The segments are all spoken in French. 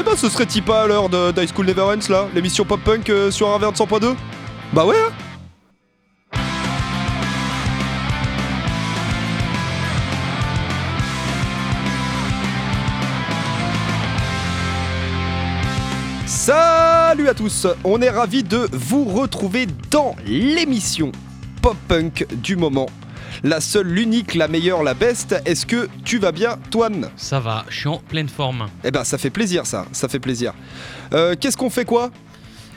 Eh ben ce serait-il pas à l'heure de d'High School Never Ends là. L'émission pop-punk euh, sur Harvard 100.2 Bah ouais hein. Salut à tous. On est ravis de vous retrouver dans l'émission pop-punk du moment. La seule, l'unique, la meilleure, la best. Est-ce que tu vas bien, Toine? Ça va, je suis en pleine forme. Eh ben ça fait plaisir ça, ça fait plaisir. Euh, Qu'est-ce qu'on fait quoi?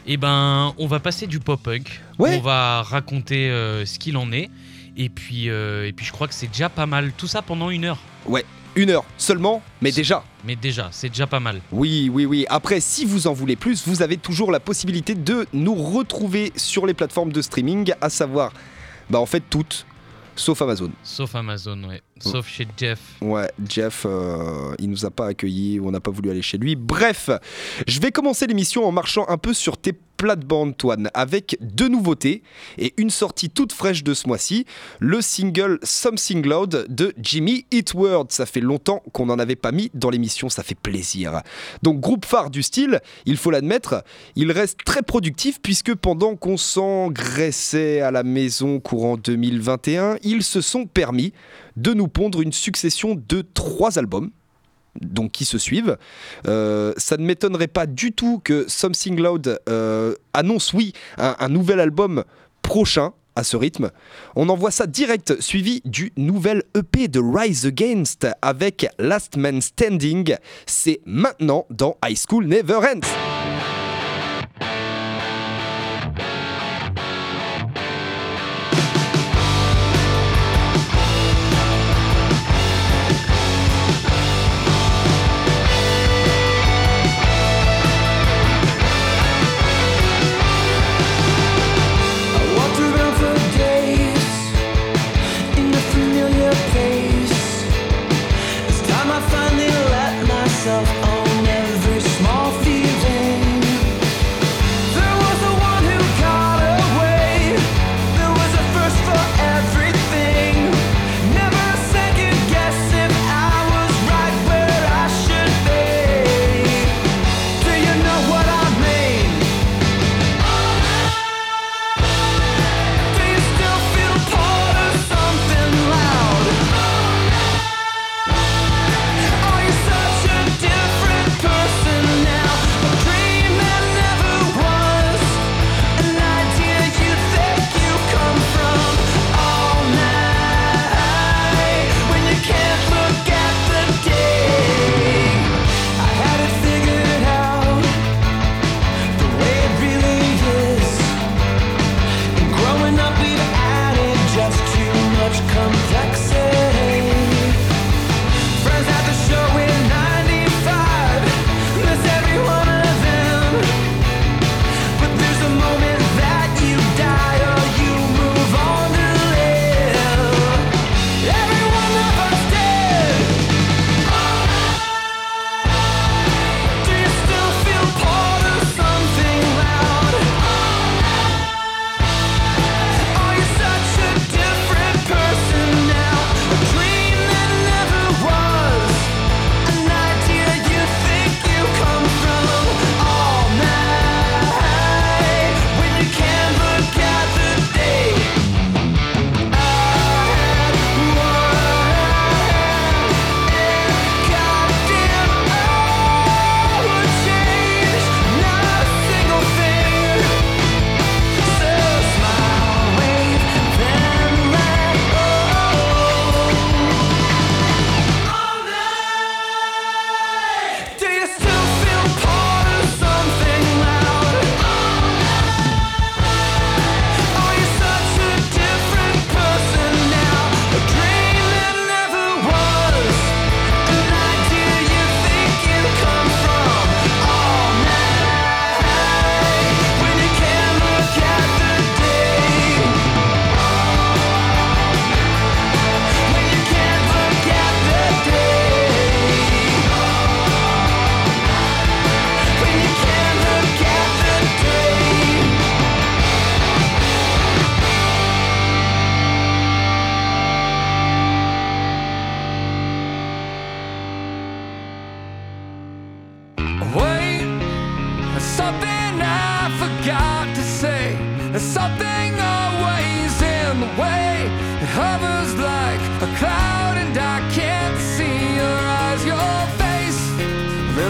Eh ben, on va passer du pop-punk. Ouais. On va raconter euh, ce qu'il en est. Et puis, euh, et puis, je crois que c'est déjà pas mal. Tout ça pendant une heure. Une heure seulement, mais déjà. Mais déjà, c'est déjà pas mal. Oui, oui, oui. Après, si vous en voulez plus, vous avez toujours la possibilité de nous retrouver sur les plateformes de streaming, à savoir, bah en fait toutes, sauf Amazon. Sauf Amazon, ouais. Sauf chez Jeff. Ouais, Jeff, euh, il nous a pas accueillis, on n'a pas voulu aller chez lui. Bref, je vais commencer l'émission en marchant un peu sur tes plates-bandes, Toine, avec deux nouveautés et une sortie toute fraîche de ce mois-ci, le single Something Loud de Jimmy Eat World. Ça fait longtemps qu'on n'en avait pas mis dans l'émission, ça fait plaisir. Donc, groupe phare du style, il faut l'admettre, il reste très productif puisque pendant qu'on s'engraissait à la maison courant 2021, ils se sont permis de nous pondre une succession de trois albums. Donc qui se suivent. Euh, ça ne m'étonnerait pas du tout que Something Loud euh, annonce oui un, un nouvel album prochain à ce rythme. On envoie ça direct suivi du nouvel EP de Rise Against avec Last Man Standing. C'est maintenant dans High School Never Ends.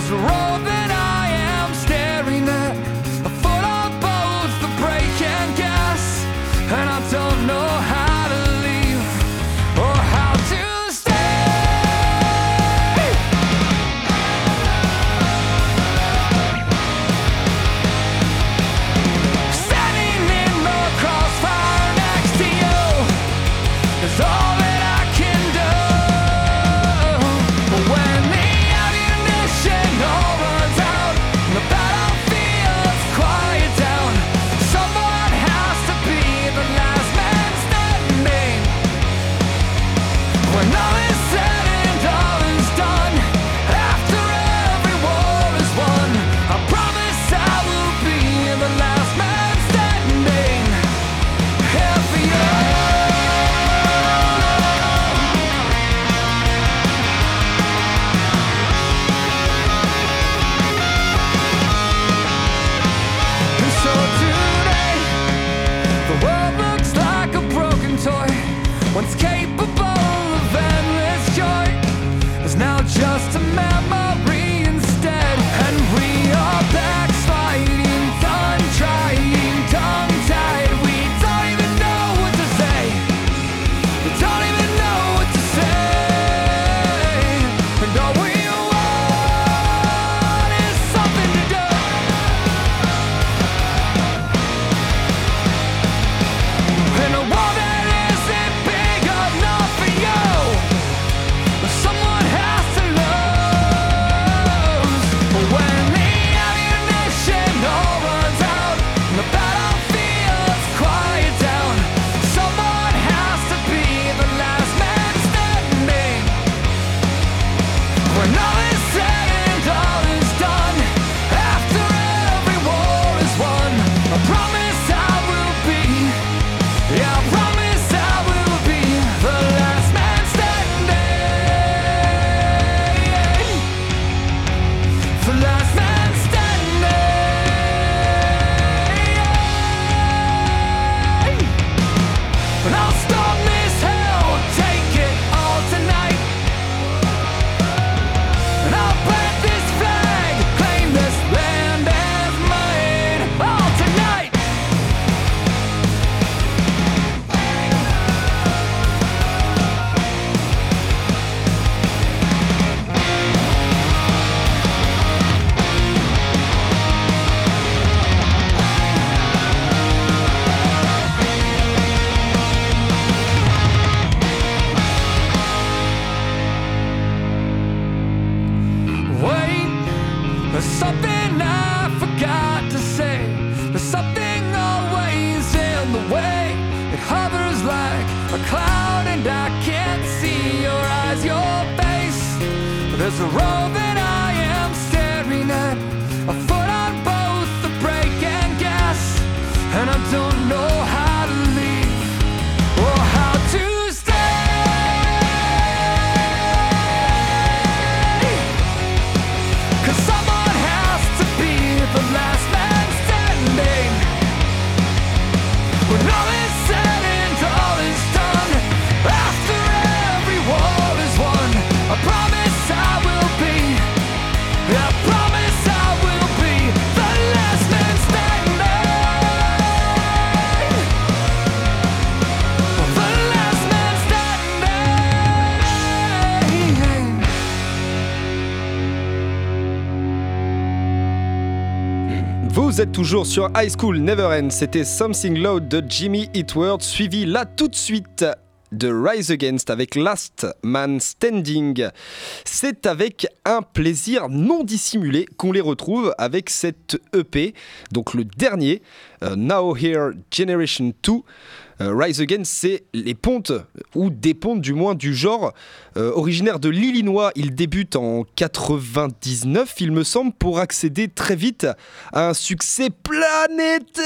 was a road that toujours sur High School Never End, c'était Something Loud de Jimmy Eat World, suivi là tout de suite de Rise Against avec Last Man Standing. C'est avec un plaisir non dissimulé qu'on les retrouve avec cette EP, donc le dernier, euh, Now Here Generation 2. Rise Again, c'est les pontes, ou des pontes du moins du genre. Euh, originaire de l'Illinois, il débute en 99, il me semble, pour accéder très vite à un succès planétaire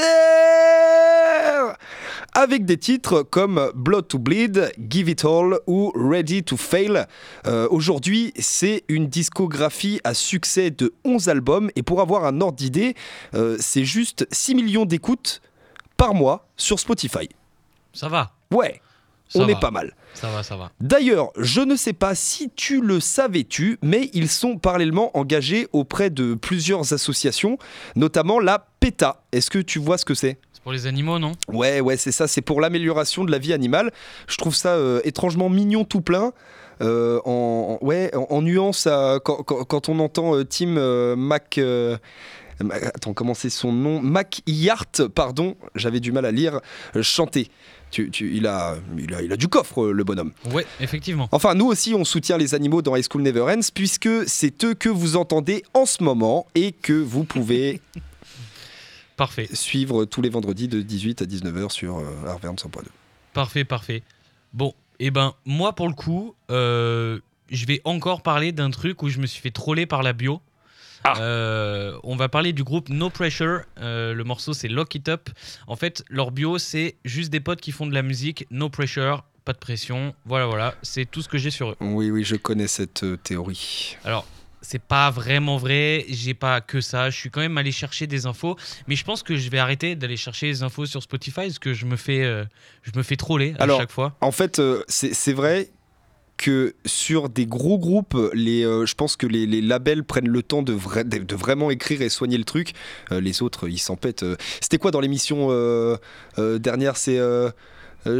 avec des titres comme Blood to Bleed, Give It All ou Ready to Fail. Euh, Aujourd'hui, c'est une discographie à succès de 11 albums et pour avoir un ordre d'idée, euh, c'est juste 6 millions d'écoutes par mois sur Spotify. Ça va, Ouais, Ça on va. est pas mal. ça va, ça va. D'ailleurs, je ne sais pas si tu le savais-tu, mais ils sont parallèlement engagés auprès de plusieurs associations, notamment la PETA. Est-ce que tu vois ce que c'est? C'est pour les animaux, non? Ouais, ouais, c'est ça, c'est pour l'amélioration de la vie animale. Je trouve ça euh, étrangement mignon tout plein. euh, en, en- ouais, en, en nuance à- quand, quand- quand on entend euh, Tim Mac. Attends, comment c'est son nom Mac Yart, pardon, j'avais du mal à lire, euh, chanter. Tu, tu- il, a, il, a, il a du coffre, euh, le bonhomme. Ouais, effectivement. Enfin, nous aussi, on soutient les animaux dans High School Never Ends, puisque c'est eux que vous entendez en ce moment et que vous pouvez Parfait, suivre tous les vendredis de 18 à 19h sur euh, Arverne 100.2. parfait, parfait. Bon, et ben, moi, pour le coup, euh, je vais encore parler d'un truc où je me suis fait troller par la bio. Ah. Euh, on va parler du groupe No Pressure. Euh, le morceau, c'est Lock It Up. En fait, leur bio, c'est juste des potes qui font de la musique. No pressure, pas de pression. Voilà, voilà. C'est tout ce que j'ai sur eux. Oui, oui, je connais cette euh, théorie. Alors, c'est pas vraiment vrai, j'ai pas que ça, je suis quand même allé chercher des infos, mais je pense que je vais arrêter d'aller chercher les infos sur Spotify parce que je me fais, euh, je me fais troller à Alors, chaque fois. En fait, euh, c'est c'est vrai que sur des gros groupes, les, euh, je pense que les, les labels prennent le temps de, vra- de, de vraiment écrire et soigner le truc. Euh, les autres, ils s'en pètent. euh. C'était quoi dans l'émission dernière C'est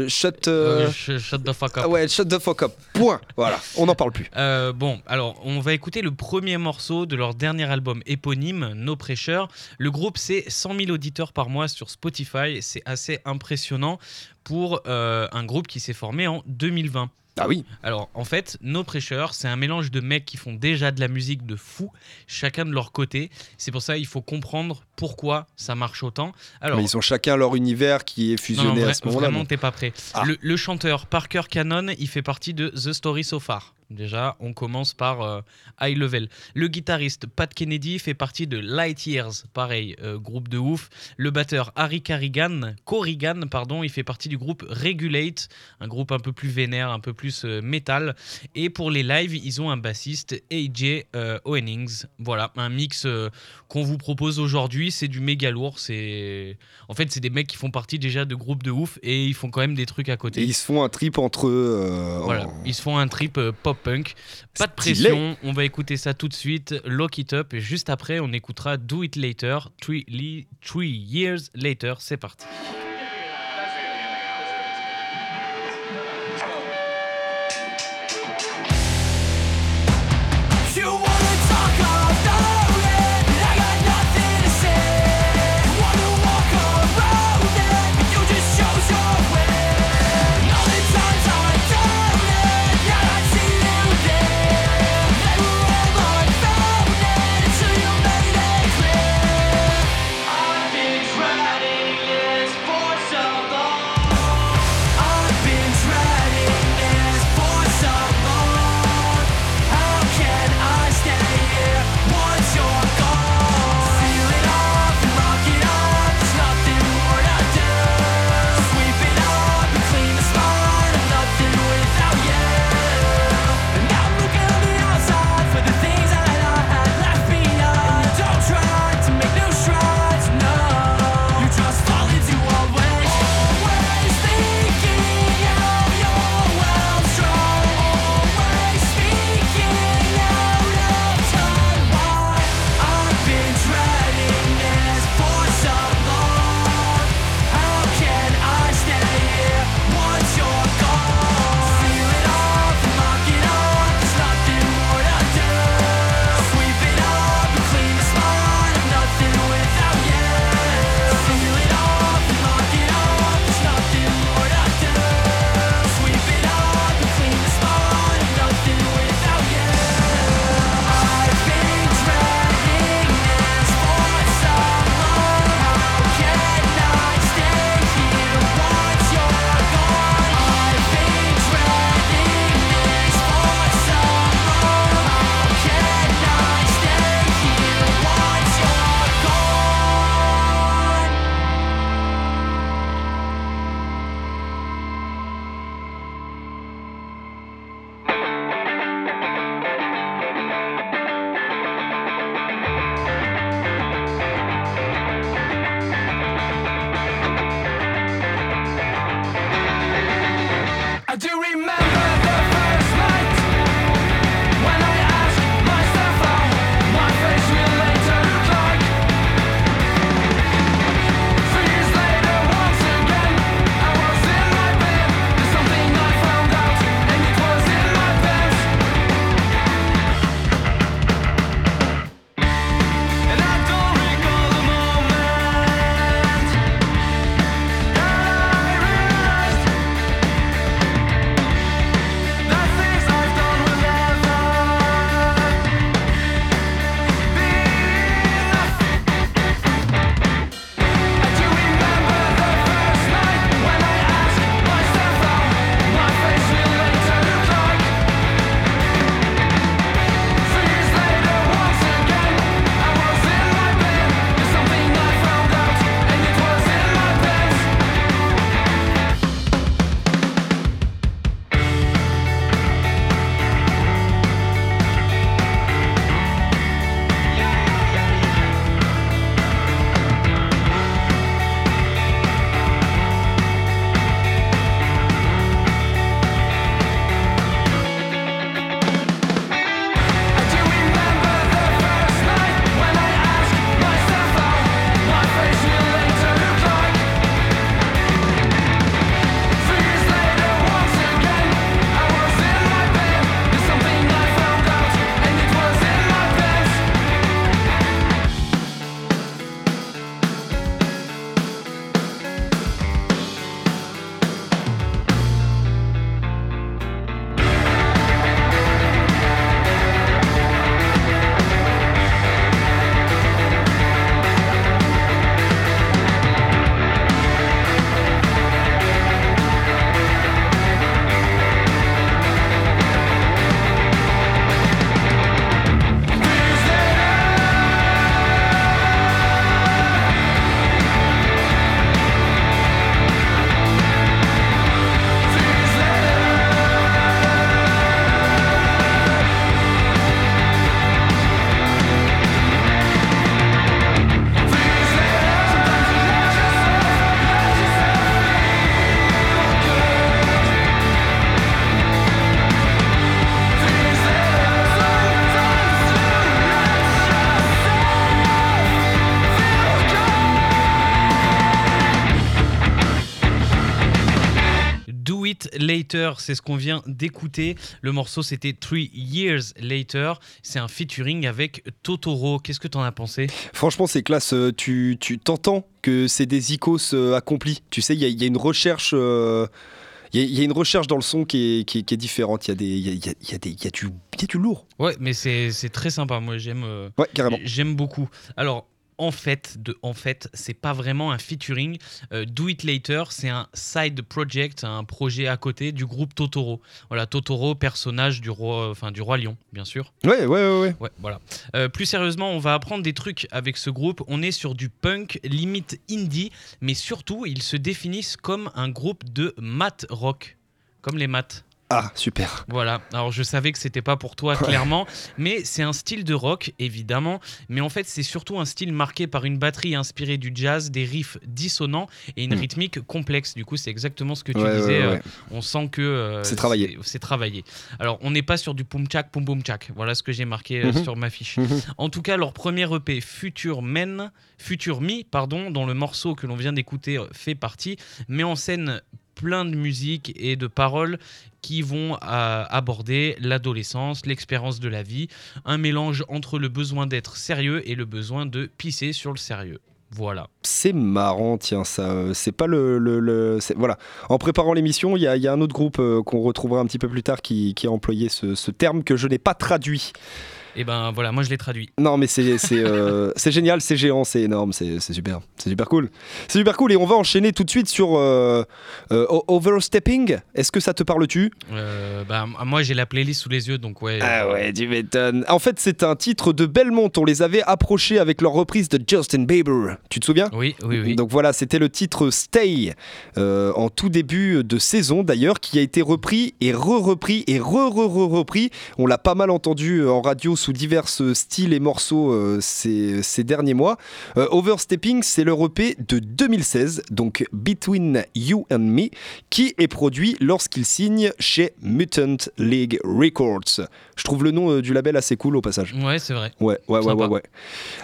Shut, sh- shut the fuck up. ah ouais, Shut the fuck up. Point. Voilà, on n'en parle plus. Bon, alors on va écouter le premier morceau de leur dernier album éponyme, No Pressure. Le groupe, c'est 100 000 auditeurs par mois sur Spotify. C'est assez impressionnant pour un groupe qui s'est formé en 2020. Ah oui. Alors, en fait, No Pressure, c'est un mélange de mecs qui font déjà de la musique de fou, chacun de leur côté. C'est pour ça qu'il faut comprendre pourquoi ça marche autant. Alors, Mais ils ont chacun leur univers qui est fusionné non, à ce moment-là. vraiment, bon. t'es pas prêt. Ah. Le, le chanteur Parker Cannon, il fait partie de The Story So Far. Déjà, on commence par euh, High Level. Le guitariste Pat Kennedy fait partie de Light Years, pareil, euh, groupe de ouf. Le batteur Harry Carrigan, Corrigan, pardon, il fait partie du groupe Regulate, un groupe un peu plus vénère, un peu plus euh, métal. Et pour les lives, ils ont un bassiste, AJ euh, Owennings. Voilà, un mix qu'on vous propose aujourd'hui. C'est du méga lourd. C'est en fait, c'est des mecs qui font partie déjà de groupes de ouf et ils font quand même des trucs à Et côté. ils se font un trip entre eux. Voilà, en- ils se font un trip euh, pop-punk. Pas de pression, on va écouter ça tout de suite. Lock It Up et juste après, on écoutera Do It Later, Three, three Years Later. C'est parti. Later, c'est ce qu'on vient d'écouter. Le morceau, c'était Three Years Later. C'est un featuring avec Totoro. Qu'est-ce que t'en as pensé? Franchement, c'est classe. Euh, Tu tu t'entends que c'est des icos euh, accomplis. Tu sais, il y, a- il y a une recherche. euh, Il y, a- il y a une recherche dans le son qui est, qui est- qui est différente. Il y, a des- il y, a, y a- y a des- il y a du, y a du lourd. Ouais, mais c'est c'est très sympa. Moi, j'aime. euh, Ouais, carrément. J'aime beaucoup. Alors, en fait, de, en fait, c'est pas vraiment un featuring. Euh, Do It Later, c'est un side project, un projet à côté du groupe Totoro. Voilà, Totoro, personnage du roi, enfin du roi lion, bien sûr. Ouais, ouais, ouais. ouais. Ouais, voilà. Euh, plus sérieusement, on va apprendre des trucs avec ce groupe. On est sur du punk, limite indie, mais surtout, ils se définissent comme un groupe de math rock, comme les maths. Ah, super. Voilà, alors je savais que c'était pas pour toi clairement, mais c'est un style de rock évidemment, mais en fait c'est surtout un style marqué par une batterie inspirée du jazz, des riffs dissonants et une Hmm. rythmique complexe. Du coup, c'est exactement ce que tu Ouais, disais, ouais, euh, ouais. on sent que euh, C'est travaillé. C'est travaillé. Alors, on n'est pas sur du pum tchak pum pum tchak. Voilà ce que j'ai marqué euh, Mhm. sur ma fiche. Mhm. En tout cas, leur premier EP Future Men, Future Me, pardon, dont le morceau que l'on vient d'écouter fait partie, met en scène plein de musique et de paroles qui vont euh, aborder l'adolescence, l'expérience de la vie, un mélange entre le besoin d'être sérieux et le besoin de pisser sur le sérieux. Voilà. C'est marrant, tiens, ça. euh, C'est pas le. le- le- voilà. En préparant l'émission, il y, a- un autre groupe euh, qu'on retrouvera un petit peu plus tard qui, a employé ce terme que je n'ai pas traduit. Et ben voilà, moi je l'ai traduit. Non, mais c'est euh, génial, c'est géant, c'est énorme, c'est super. C'est super cool. C'est super cool. Et on va enchaîner tout de suite sur euh, euh, Overstepping. Est-ce que ça te parle-tu? Euh, bah, moi j'ai la playlist sous les yeux, donc ouais. Ah ouais, tu m'étonnes. En fait, c'est un titre de Belmont. On les avait approchés avec leur reprise de Justin Bieber. Tu te souviens? Oui, oui, oui. Donc voilà, c'était le titre Stay en tout début de saison d'ailleurs, qui a été repris et re-repris et re-re-re-repris. On l'a pas mal entendu en radio sous divers styles et morceaux euh, ces, ces derniers mois. Euh, Overstepping, c'est le EP de 2016, donc Between You and Me, qui est produit lorsqu'il signe chez Mutant League Records. Je trouve le nom euh, du label assez cool au passage. Ouais, c'est vrai. Ouais, ouais, ouais, ouais, ouais.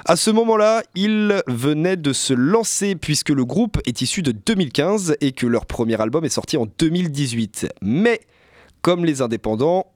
À ce moment-là, il venait de se lancer puisque le groupe est issu de 2015 et que leur premier album est sorti en 2018. Mais, comme les indépendants,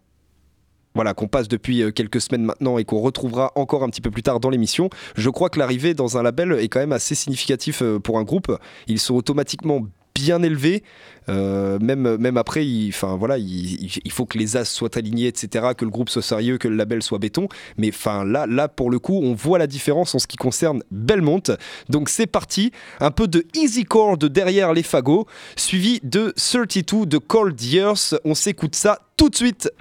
voilà, qu'on passe depuis euh, quelques semaines maintenant et qu'on retrouvera encore un petit peu plus tard dans l'émission, je crois que l'arrivée dans un label est quand même assez significatif euh, pour un groupe. Ils sont automatiquement bien élevés, euh, même, même après, il, voilà, il, faut que les as soient alignés, etc., que le groupe soit sérieux, que le label soit béton. Mais enfin, là, là, pour le coup, on voit la différence en ce qui concerne Belmont. Donc c'est parti, un peu de easy core de derrière les fagots, suivi de 32 de Cold Years. On s'écoute ça tout de suite.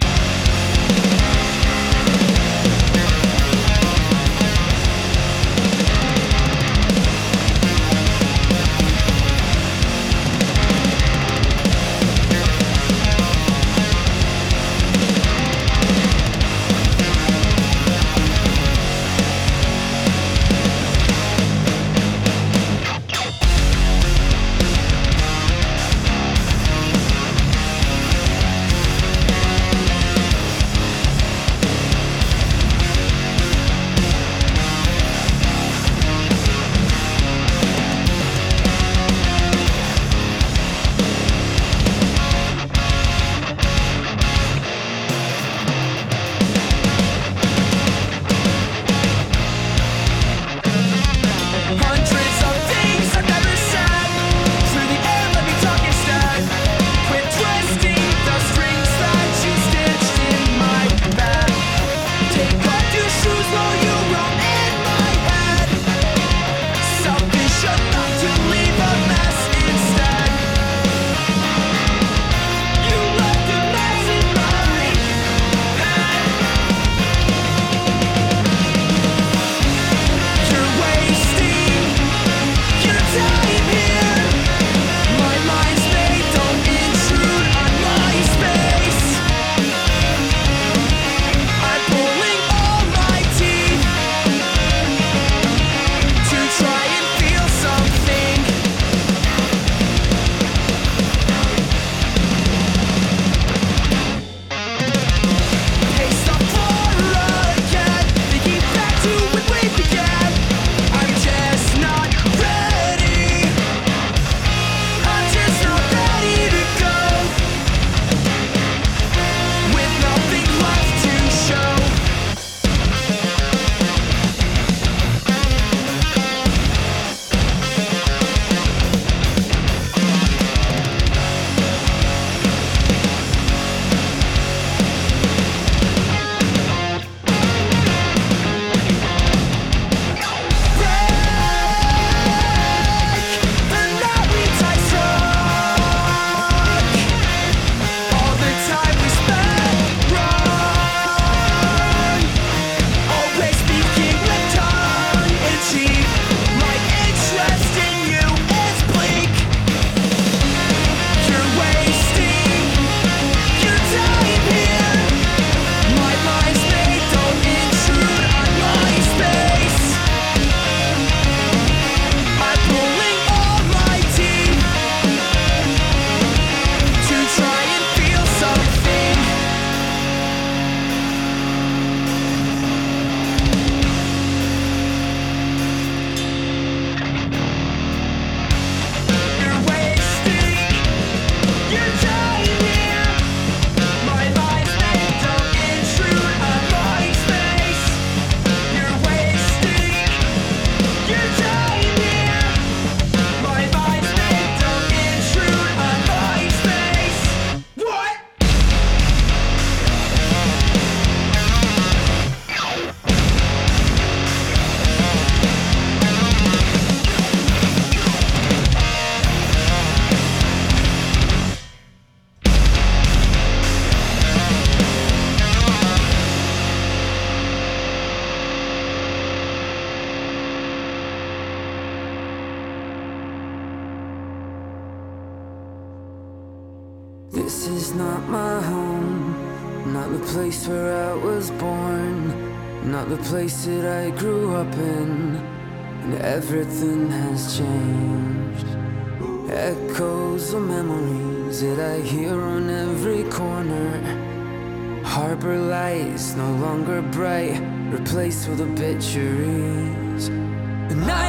Echoes of memories that I hear on every corner. Harbor lights no longer bright, replaced with obituaries. And I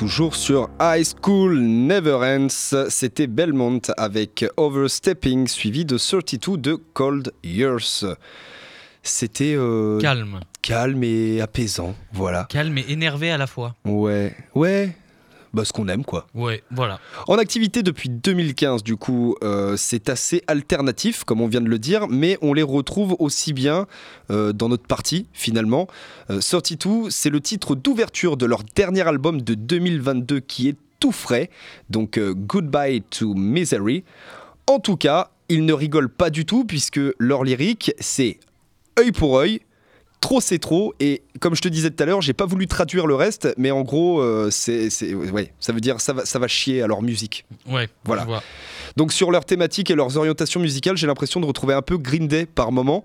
toujours sur High School Never Ends. C'était Belmont avec Overstepping, suivi de 32 de Cold Years. C'était. Euh, calme. Calme et apaisant, voilà. Calme et énervé à la fois. Ouais, ouais, bah, ce qu'on aime quoi. Ouais, voilà. En activité depuis 2015, du coup, euh, c'est assez alternatif, comme on vient de le dire, mais on les retrouve aussi bien euh, dans notre partie, finalement. Euh, 32, c'est le titre d'ouverture de leur dernier album de 2022 qui est tout frais, donc euh, Goodbye to Misery. En tout cas, ils ne rigolent pas du tout, puisque leur lyrique, c'est œil pour œil, trop c'est trop et comme je te disais tout à l'heure j'ai pas voulu traduire le reste mais en gros euh, c'est ouais ça veut dire ça va ça va chier à leur musique Ouais, Voilà. donc sur leur thématique et leurs orientations musicales j'ai l'impression de retrouver un peu Green Day par moment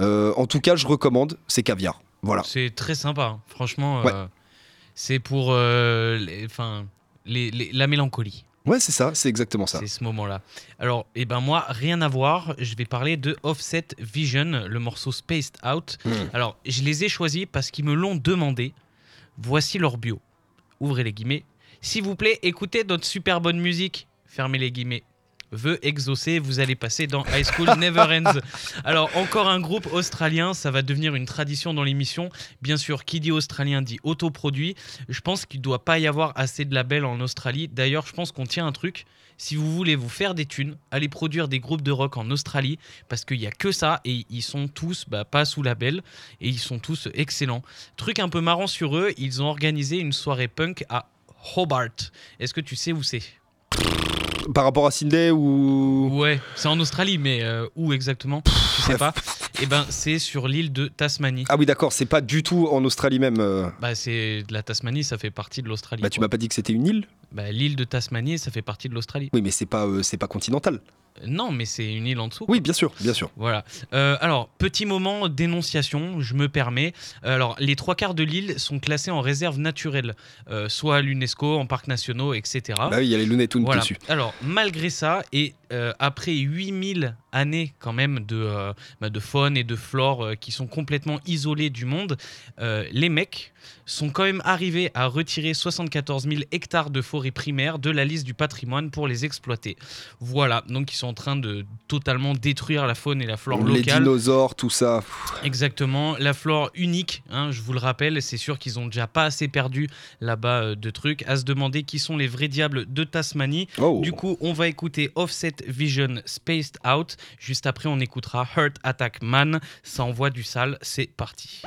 Euh, en tout cas je recommande c'est caviar voilà C'est très sympa, hein. franchement. Ouais. euh, c'est pour les- les- la mélancolie. Ouais c'est ça c'est exactement ça C'est ce moment-là. Alors, eh ben moi, rien à voir. Je vais parler de Offset Vision, le morceau Spaced Out. Hmm. Alors, je les ai choisis parce qu'ils me l'ont demandé. Voici leur bio. Ouvrez les guillemets. S'il vous plaît, écoutez notre super bonne musique. Fermez les guillemets. Veut exaucer, vous allez passer dans High School Never Ends. Alors, encore un groupe australien, ça va devenir une tradition dans l'émission. Bien sûr, qui dit australien dit autoproduit. Je pense qu'il ne doit pas y avoir assez de labels en Australie. D'ailleurs, je pense qu'on tient un truc. Si vous voulez vous faire des thunes, allez produire des groupes de rock en Australie parce qu'il n'y a que ça et ils sont tous bah, pas sous label et ils sont tous excellents. Truc un peu marrant sur eux, ils ont organisé une soirée punk à Hobart. Est-ce que tu sais où c'est? Par rapport à Sydney ou Ouais, c'est en Australie, mais euh, où exactement? Tu sais pas Eh ben, c'est sur l'île de Tasmanie. ah oui d'accord c'est pas du tout en Australie même euh. Bah, c'est la Tasmanie, ça fait partie de l'Australie. bah tu quoi. m'as pas dit que c'était une île? Bah, l'île de Tasmanie, ça fait partie de l'Australie. oui mais c'est pas euh, c'est pas continental Euh, Non, mais c'est une île en dessous. oui bien sûr bien sûr Voilà. Euh, alors, petit moment d'énonciation, je me permets. Alors, les trois quarts de l'île sont classés en réserve naturelle, euh, soit à l'UNESCO, en parcs nationaux, etc. bah oui il y a les Looney Tunes Voilà. dessus Alors, malgré ça, et euh, après 8000 années quand même de, bah, de faune et de flore qui sont complètement isolés du monde, les mecs sont quand même arrivés à retirer 74 000 hectares de forêt primaire de la liste du patrimoine pour les exploiter. Voilà, donc ils sont en train de totalement détruire la faune et la flore les locale. dinosaures tout ça Exactement, la flore unique, hein, je vous le rappelle, c'est sûr qu'ils ont déjà pas assez perdu là-bas euh, de trucs, à se demander qui sont les vrais diables de Tasmanie. oh Du coup, on va écouter Offset Vision Spaced Out. Juste après, on écoutera Heart Attack Man. Ça envoie du sale. C'est parti.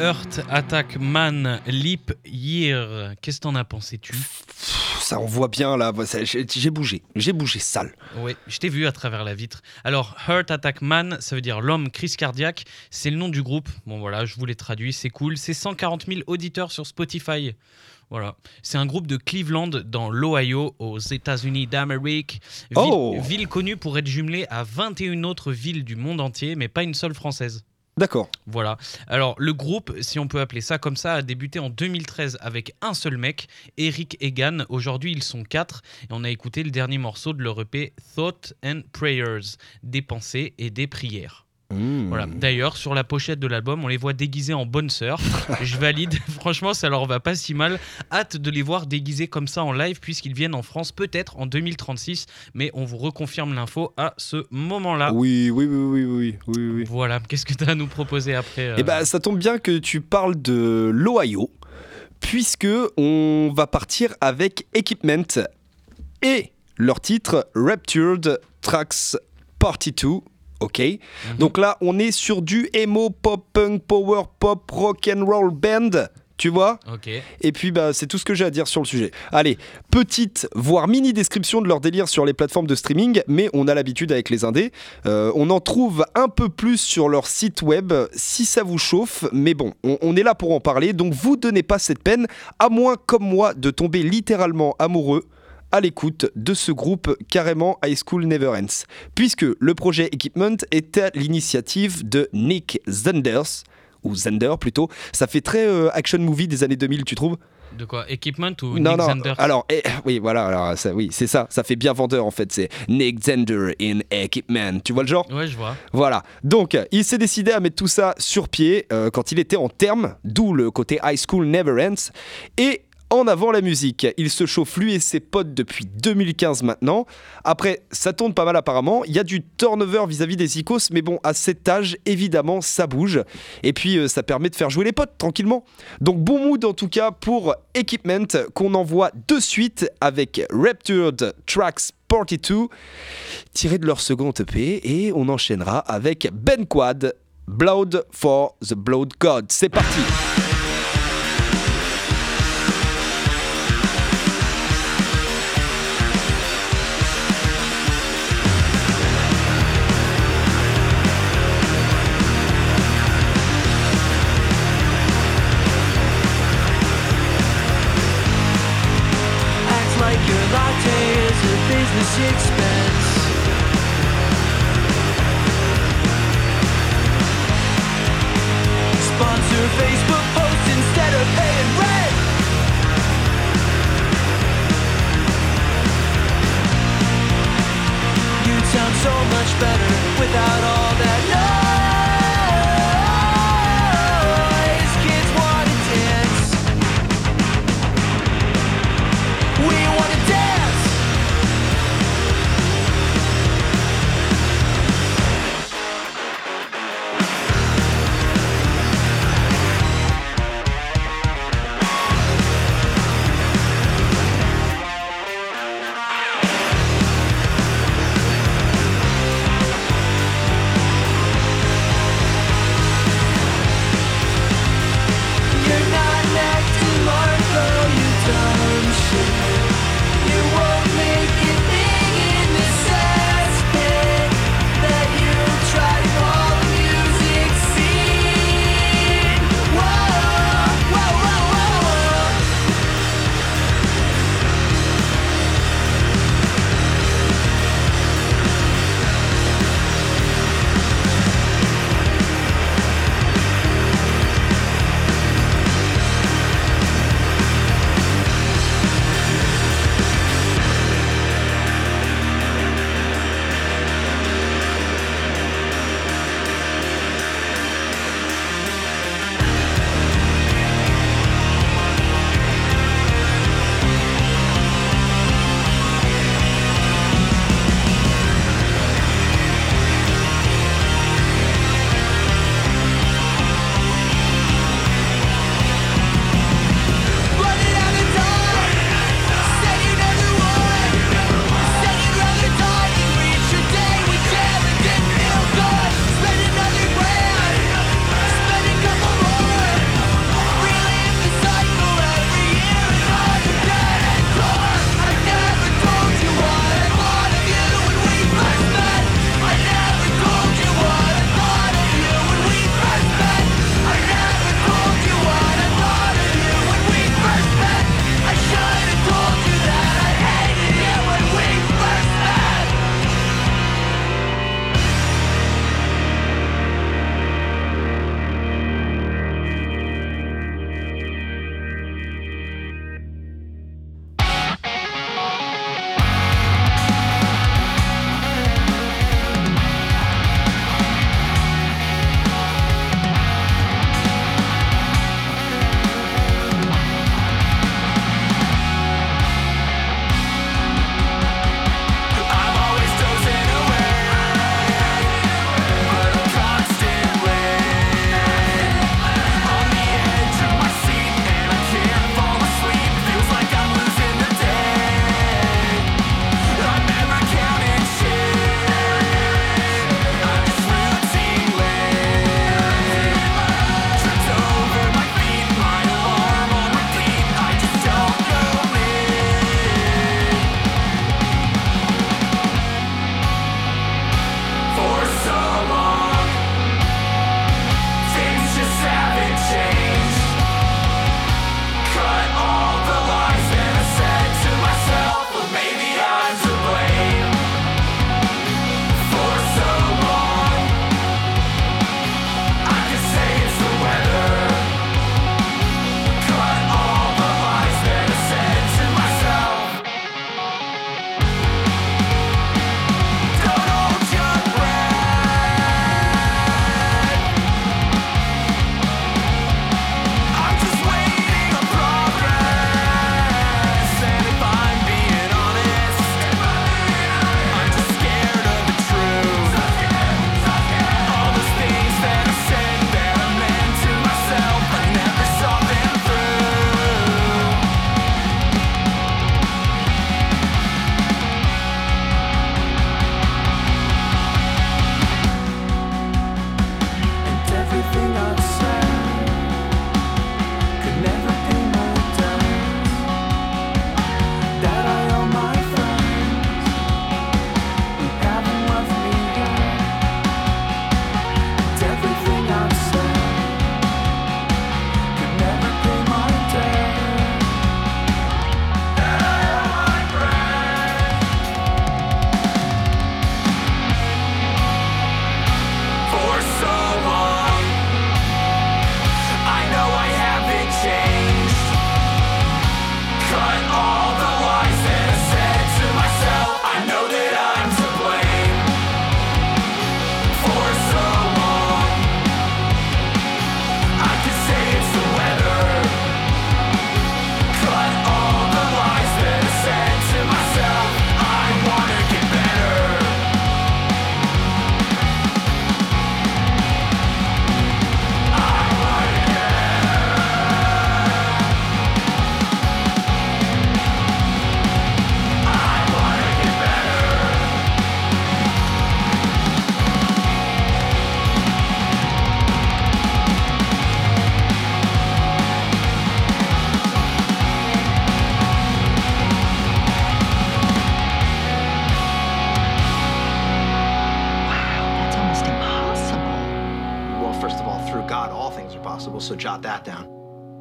Earth Attack Man Leap Year. Qu'est-ce que t'en as pensé, tu Ça, on voit bien là. J'ai j'ai bougé. J'ai bougé sale. Oui, je t'ai vu à travers la vitre. Alors, Heart Attack Man, ça veut dire l'homme crise cardiaque. C'est le nom du groupe. Bon, voilà, je vous l'ai traduit, c'est cool. C'est 140 000 auditeurs sur Spotify. Voilà. C'est un groupe de Cleveland dans l'Ohio, aux États-Unis d'Amérique. Ville, Oh ville connue pour être jumelée à 21 autres villes du monde entier, mais pas une seule française. D'accord. Voilà. Alors, le groupe, si on peut appeler ça comme ça, a débuté en 2013 avec un seul mec, Eric Egan. Aujourd'hui, ils sont quatre et on a écouté le dernier morceau de leur EP Thought and Prayers, des pensées et des prières. Mmh. Voilà. D'ailleurs, sur la pochette de l'album, on les voit déguisés en bonne sœur. Je valide. Franchement, ça leur va pas si mal. Hâte de les voir déguisés comme ça en live, puisqu'ils viennent en France peut-être en 2036. Mais on vous reconfirme l'info à ce moment-là. Oui, oui, oui, oui, oui, oui, oui. Voilà. Qu'est-ce que tu as à nous proposer après euh, Eh ben, ça tombe bien que tu parles de l'Ohio, puisque on va partir avec Equipment et leur titre Raptured Tracks Party 2. Ok, donc là on est sur du emo, pop, punk, power, pop, rock and roll band, tu vois Ok. Et puis bah c'est tout ce que j'ai à dire sur le sujet. Allez, petite voire mini description de leur délire sur les plateformes de streaming, mais on a l'habitude avec les indés. Euh, on en trouve un peu plus sur leur site web si ça vous chauffe, mais bon, on, on est là pour en parler, donc vous donnez pas cette peine, à moins comme moi de tomber littéralement amoureux à l'écoute de ce groupe carrément High School Never Ends, puisque le projet Equipment est à l'initiative de Nick Zenders, ou Zender plutôt. Ça fait très euh, action movie des années 2000, tu trouves? De quoi? Equipment ou non, Nick non. Alors, eh, oui, voilà, alors, ça, oui, c'est ça. Ça fait bien vendeur en fait. C'est Nick Zender in Equipment. Tu vois le genre? Ouais, je vois. Voilà. Donc, il s'est décidé à mettre tout ça sur pied euh, quand il était en terme, d'où le côté High School Never Ends. Et en avant la musique. Il se chauffe lui et ses potes depuis 2015 maintenant. Après, ça tourne pas mal apparemment. Il y a du turnover vis-à-vis des icos, mais bon, à cet âge, évidemment, ça bouge. Et puis, euh, ça permet de faire jouer les potes tranquillement. Donc, bon mood en tout cas pour Equipment qu'on envoie de suite avec Raptured Tracks 42, tiré de leur second EP. Et on enchaînera avec Ben Quad, Blood for the Blood God. C'est parti! Better without all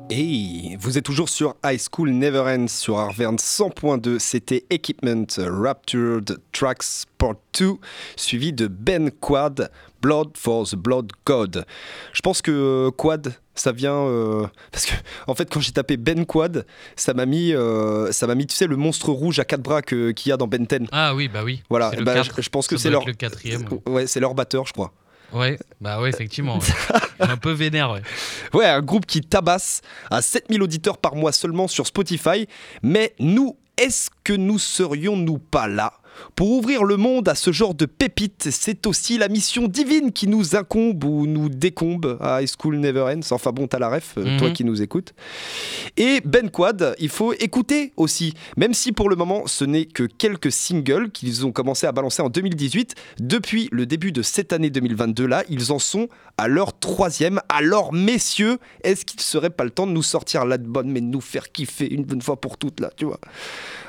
Hey, vous êtes toujours sur High School Never Ends sur Arverne 100.2. C'était Equipment Raptured Tracks Part 2, suivi de Ben Quad, Blood for the Blood God. Je pense que euh, Quad, ça vient euh, parce que en fait quand j'ai tapé Ben Quad, ça m'a mis, euh, ça m'a mis, tu sais, le monstre rouge à quatre bras que- qu'il y a dans Ben 10. Ah oui, bah oui. Voilà, quatre. je, je pense que c'est leur, le quatrième. ouais, c'est leur batteur, je crois. Ouais, bah ouais, effectivement. ouais. un peu vénère, ouais. Ouais, un groupe qui tabasse à 7000 auditeurs par mois seulement sur Spotify. Mais nous, est-ce que nous serions-nous pas là? Pour ouvrir le monde à ce genre de pépites C'est aussi la mission divine qui nous incombe ou nous décombe à High School Never Ends. Enfin bon, t'as la ref, euh, Mhm. toi qui nous écoutes. Et Ben Quad, il faut écouter aussi. Même si pour le moment, ce n'est que quelques singles qu'ils ont commencé à balancer en 2018, depuis le début de cette année 2022 là, ils en sont à leur troisième. Alors messieurs, est-ce qu'il serait pas le temps de nous sortir l'album mais de nous faire kiffer une bonne fois pour toutes là, tu vois?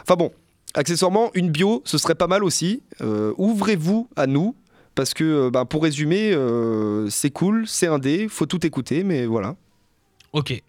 Enfin bon, accessoirement, une bio, ce serait pas mal aussi. Euh, Ouvrez-vous à nous. Parce que, euh, bah, pour résumer, euh, c'est cool, c'est indé, faut tout écouter, mais voilà. Ok.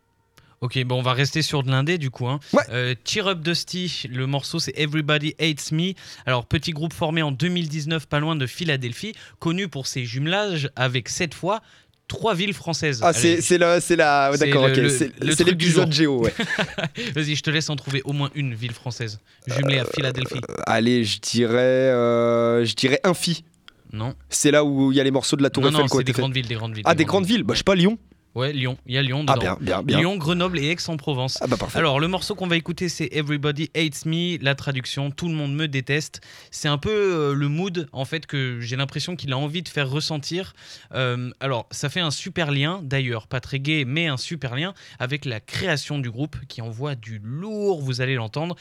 Ok, bon, on va rester sur de l'indé du coup. Hein. Ouais. Euh, Cheer Up Dusty, le morceau c'est Everybody Hates Me. Alors, petit groupe formé en 2019, pas loin de Philadelphie, connu pour ses jumelages avec cette fois trois villes françaises. Ah, c'est la, c'est la, C'est d'accord, ok, c'est l'épisode géo, ouais. Vas-y, je te laisse en trouver au moins une ville française jumelée à Philadelphie. Euh, Allez, je dirais, euh, je dirais Infi. Non, C'est là où il y a les morceaux de la Tour non, Eiffel non, c'est des grandes villes, des grandes villes. Ah, des grandes villes, bah, je sais pas, Lyon. Ouais, Lyon. Il y a Lyon Ah, bien, bien, bien. Lyon, Grenoble et Aix-en-Provence. Ah, bah, parfait. Alors, le morceau qu'on va écouter, c'est Everybody Hates Me. La traduction, tout le monde me déteste. C'est un peu euh, le mood, en fait, que j'ai l'impression qu'il a envie de faire ressentir. Euh, alors, ça fait un super lien, d'ailleurs, pas très gay, mais un super lien avec la création du groupe qui envoie du lourd, vous allez l'entendre.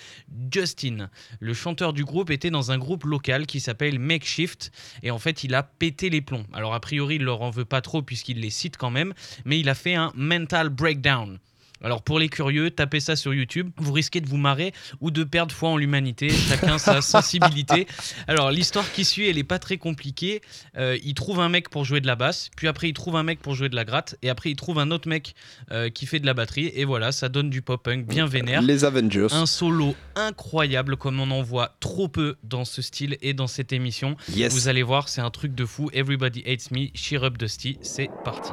Justin, le chanteur du groupe, était dans un groupe local qui s'appelle Makeshift. Et en fait, il a pété les plombs. Alors, a priori, il leur en veut pas trop puisqu'il les cite quand même. Mais il a fait un mental breakdown. Alors pour les curieux, tapez ça sur YouTube, vous risquez de vous marrer ou de perdre foi en l'humanité, chacun sa sensibilité. Alors l'histoire qui suit, elle est pas très compliquée. Euh, il trouve un mec pour jouer de la basse, puis après il trouve un mec pour jouer de la gratte, et après il trouve un autre mec euh, qui fait de la batterie, et voilà, ça donne du pop-punk bien vénère. Les Avengers. Un solo incroyable comme on en voit trop peu dans ce style et dans cette émission. Yes. Vous allez voir, c'est un truc de fou. Everybody hates me, cheer up Dusty, c'est parti.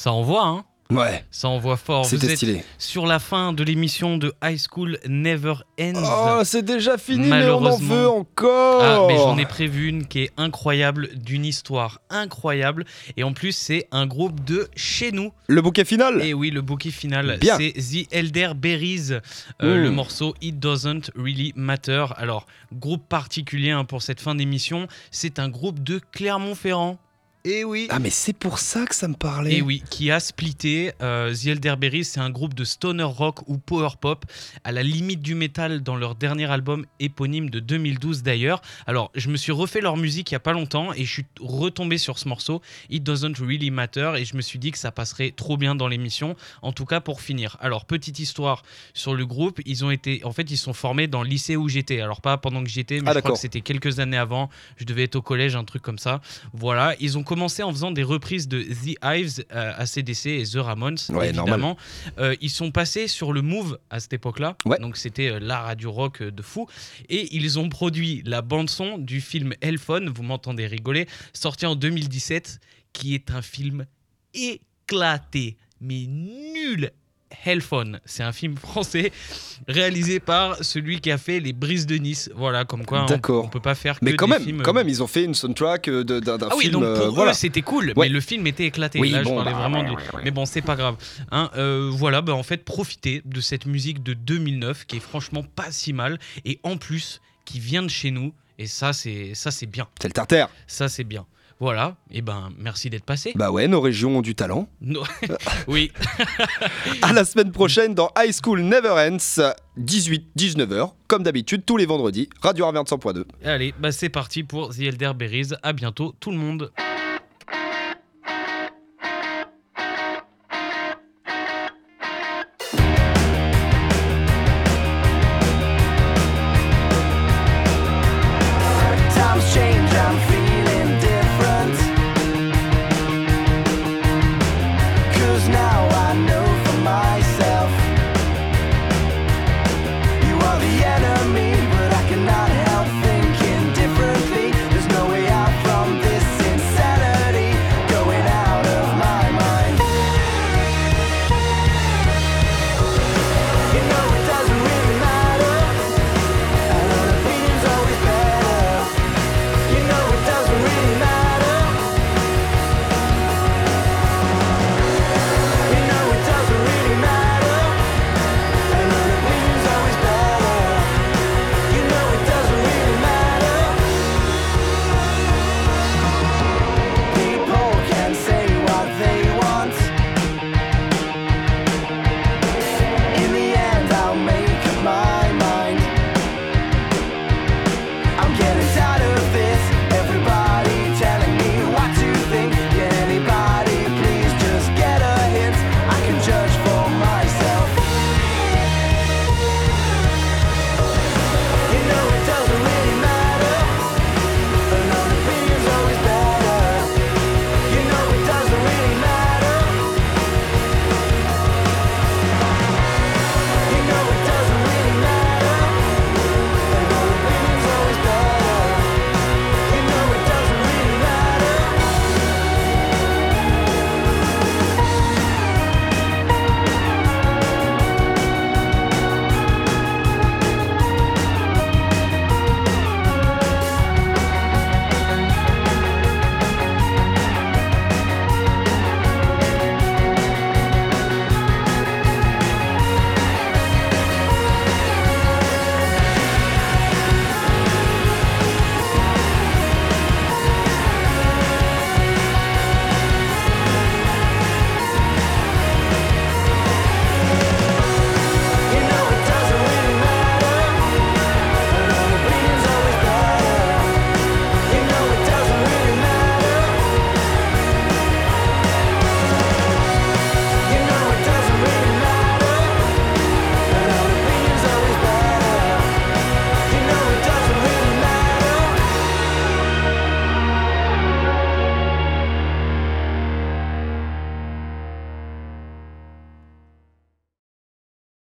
Ça envoie, hein Ouais, Ça envoie fort. Vous c'était êtes stylé. sur la fin de l'émission de High School Never Ends. Oh, c'est déjà fini, mais on en veut encore. Ah, mais j'en ai prévu une qui est incroyable, d'une histoire incroyable. Et en plus, c'est un groupe de chez nous. Le bouquet final Et oui, le bouquet final, Bien. c'est The Elder Berries, euh, Mm. le morceau It Doesn't Really Matter. Alors, groupe particulier hein, pour cette fin d'émission, c'est un groupe de Clermont-Ferrand. Et oui. Ah, mais c'est pour ça que ça me parlait. Et oui, qui a splitté. Euh, The Elderberries, c'est un groupe de stoner rock ou power pop, à la limite du métal dans leur dernier album éponyme de 2012 d'ailleurs. Alors, je me suis refait leur musique il y a pas longtemps et je suis retombé sur ce morceau, It Doesn't Really Matter, et je me suis dit que ça passerait trop bien dans l'émission, en tout cas pour finir. Alors, petite histoire sur le groupe, ils ont été, en fait, ils sont formés dans le lycée où j'étais. Alors, pas pendant que j'étais, mais Ah, je crois que c'était quelques années avant. Je devais être au collège, un truc comme ça. Voilà, ils ont commencé en faisant des reprises de The Hives, euh, ACDC et The Ramones, Ouais, évidemment. Euh, ils sont passés sur le Move à cette époque-là, Ouais. donc c'était euh, la radio rock de fou. Et ils ont produit la bande-son du film Hellphone, vous m'entendez rigoler, sorti en 2017, qui est un film éclaté, mais nul. Hellphone, c'est un film français réalisé par celui qui a fait Les Brises de Nice. Voilà, comme quoi on, D'accord. on peut pas faire que Mais quand des même, films. quand même, ils ont fait une soundtrack euh, d'un Ah oui, film. donc euh, pour voilà. eux c'était cool, Ouais. mais le film était éclaté. Oui, Là, je parlais bah, vraiment. Mais bon, c'est pas grave. Hein, euh, voilà, bah, en fait, profitez de cette musique de 2009 qui est franchement pas si mal et en plus qui vient de chez nous. Et ça, c'est ça, c'est bien. C'est le tartare. Ça, c'est bien. Voilà. Et ben, merci d'être passé. Bah ouais, nos régions ont du talent. No- oui. À la semaine prochaine dans High School Never Ends, 18-19h, comme d'habitude, tous les vendredis, Radio Arverne 100.2. Allez, bah c'est parti pour The Elder Berries. À bientôt, tout le monde.